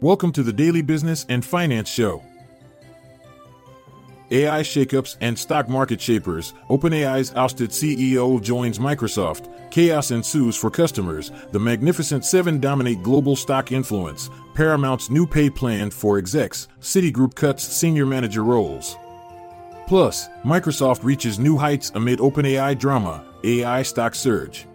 Welcome to the Daily Business and Finance Show. AI shakeups and stock market shapers. OpenAI's ousted CEO joins Microsoft. Chaos ensues for customers. The Magnificent Seven dominate global stock influence. Paramount's new pay plan for execs. Citigroup cuts senior manager roles. Plus, Microsoft reaches new heights amid OpenAI drama. AI stock surge.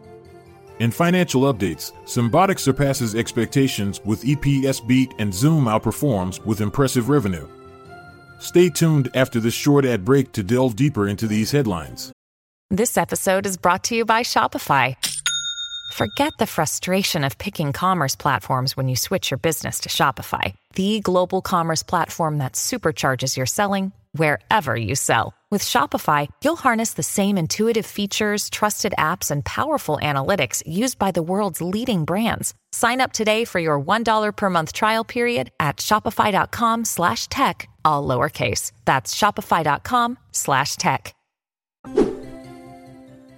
In financial updates, Symbotic surpasses expectations with EPS beat and Zoom outperforms with impressive revenue. Stay tuned after this short ad break to delve deeper into these headlines. This episode is brought to you by Shopify. Forget the frustration of picking commerce platforms when you switch your business to Shopify, the global commerce platform that supercharges your selling wherever you sell. With Shopify, you'll harness the same intuitive features, trusted apps, and powerful analytics used by the world's leading brands. Sign up today for your $1 per month trial period at shopify.com slash tech, all lowercase. That's shopify.com slash tech.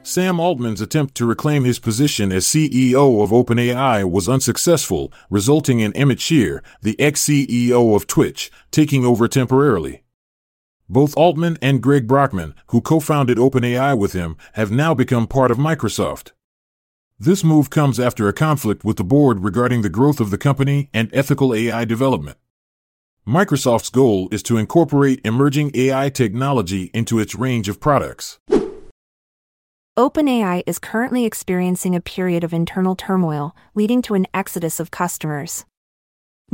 Sam Altman's attempt to reclaim his position as CEO of OpenAI was unsuccessful, resulting in Emmett Shear, the ex-CEO of Twitch, taking over temporarily. Both Altman and Greg Brockman, who co founded OpenAI with him, have now become part of Microsoft. This move comes after a conflict with the board regarding the growth of the company and ethical AI development. Microsoft's goal is to incorporate emerging AI technology into its range of products. OpenAI is currently experiencing a period of internal turmoil, leading to an exodus of customers.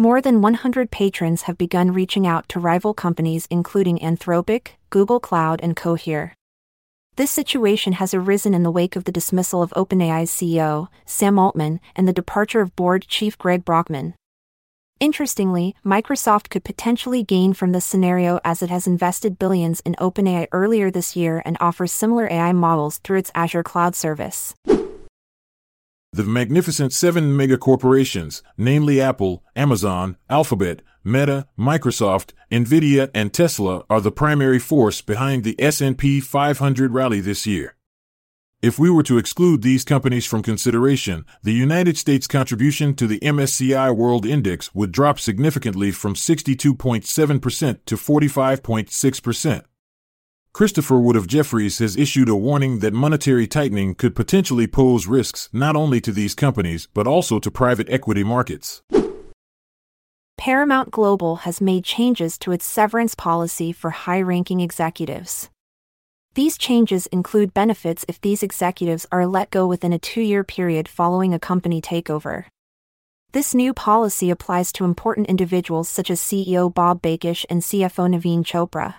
More than 100 patrons have begun reaching out to rival companies including Anthropic, Google Cloud, and Cohere. This situation has arisen in the wake of the dismissal of OpenAI's CEO, Sam Altman, and the departure of board chief Greg Brockman. Interestingly, Microsoft could potentially gain from this scenario as it has invested billions in OpenAI earlier this year and offers similar AI models through its Azure cloud service. The magnificent seven megacorporations, namely Apple, Amazon, Alphabet, Meta, Microsoft, Nvidia, and Tesla, are the primary force behind the S&P 500 rally this year. If we were to exclude these companies from consideration, the United States contribution to the MSCI World Index would drop significantly from 62.7% to 45.6%. Christopher Wood of Jefferies has issued a warning that monetary tightening could potentially pose risks not only to these companies but also to private equity markets. Paramount Global has made changes to its severance policy for high ranking executives. These changes include benefits if these executives are let go within a two year period following a company takeover. This new policy applies to important individuals such as CEO Bob Bakish and CFO Naveen Chopra.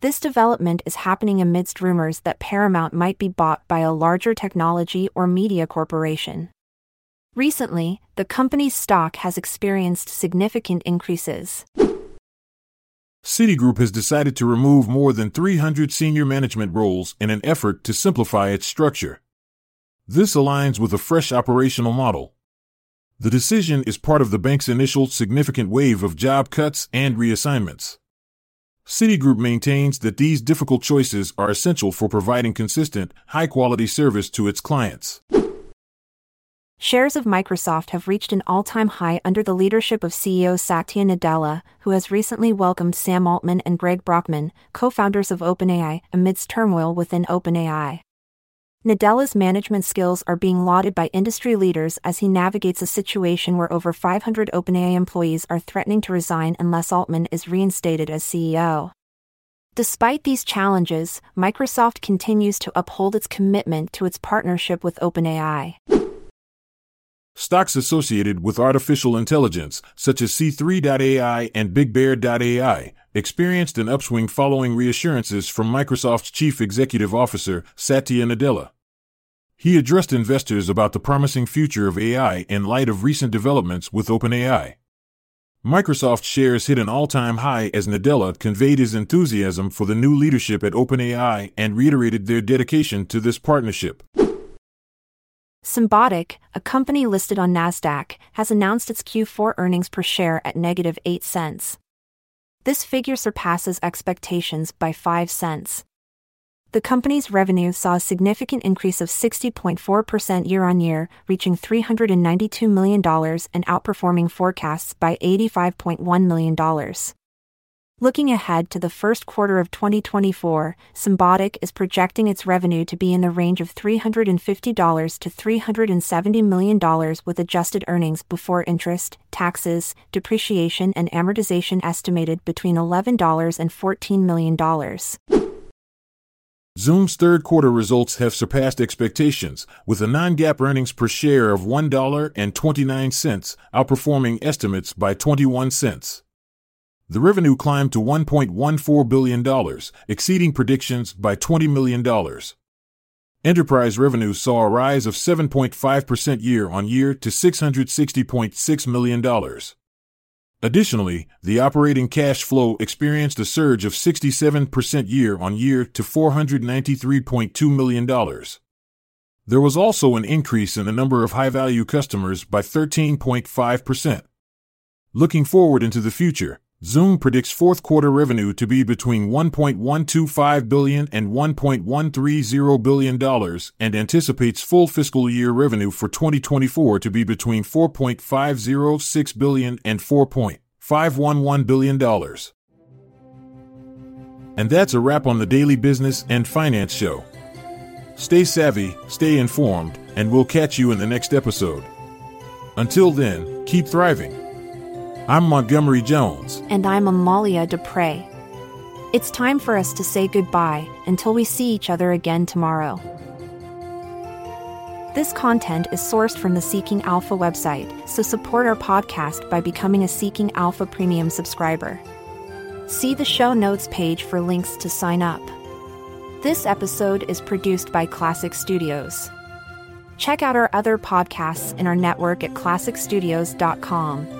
This development is happening amidst rumors that Paramount might be bought by a larger technology or media corporation. Recently, the company's stock has experienced significant increases. Citigroup has decided to remove more than 300 senior management roles in an effort to simplify its structure. This aligns with a fresh operational model. The decision is part of the bank's initial significant wave of job cuts and reassignments. Citigroup maintains that these difficult choices are essential for providing consistent, high quality service to its clients. Shares of Microsoft have reached an all time high under the leadership of CEO Satya Nadella, who has recently welcomed Sam Altman and Greg Brockman, co founders of OpenAI, amidst turmoil within OpenAI. Nadella's management skills are being lauded by industry leaders as he navigates a situation where over 500 OpenAI employees are threatening to resign unless Altman is reinstated as CEO. Despite these challenges, Microsoft continues to uphold its commitment to its partnership with OpenAI. Stocks associated with artificial intelligence, such as C3.ai and BigBear.ai, experienced an upswing following reassurances from Microsoft's chief executive officer, Satya Nadella. He addressed investors about the promising future of AI in light of recent developments with OpenAI. Microsoft shares hit an all time high as Nadella conveyed his enthusiasm for the new leadership at OpenAI and reiterated their dedication to this partnership. Symbotic, a company listed on NASDAQ, has announced its Q4 earnings per share at negative 8 cents. This figure surpasses expectations by 5 cents. The company's revenue saw a significant increase of 60.4% year on year, reaching $392 million and outperforming forecasts by $85.1 million. Looking ahead to the first quarter of 2024, Symbotic is projecting its revenue to be in the range of $350 to $370 million with adjusted earnings before interest, taxes, depreciation, and amortization estimated between $11 and $14 million. Zoom's third quarter results have surpassed expectations, with a non GAAP earnings per share of $1.29, outperforming estimates by 21 cents. The revenue climbed to $1.14 billion, exceeding predictions by $20 million. Enterprise revenue saw a rise of 7.5% year on year to $660.6 million. Additionally, the operating cash flow experienced a surge of 67% year on year to $493.2 million. There was also an increase in the number of high value customers by 13.5%. Looking forward into the future, Zoom predicts fourth quarter revenue to be between $1.125 billion and $1.130 billion and anticipates full fiscal year revenue for 2024 to be between $4.506 billion and $4.511 billion. And that's a wrap on the Daily Business and Finance Show. Stay savvy, stay informed, and we'll catch you in the next episode. Until then, keep thriving. I'm Montgomery Jones. And I'm Amalia Dupre. It's time for us to say goodbye until we see each other again tomorrow. This content is sourced from the Seeking Alpha website, so support our podcast by becoming a Seeking Alpha Premium subscriber. See the show notes page for links to sign up. This episode is produced by Klassic Studios. Check out our other podcasts in our network at klassicstudios.com.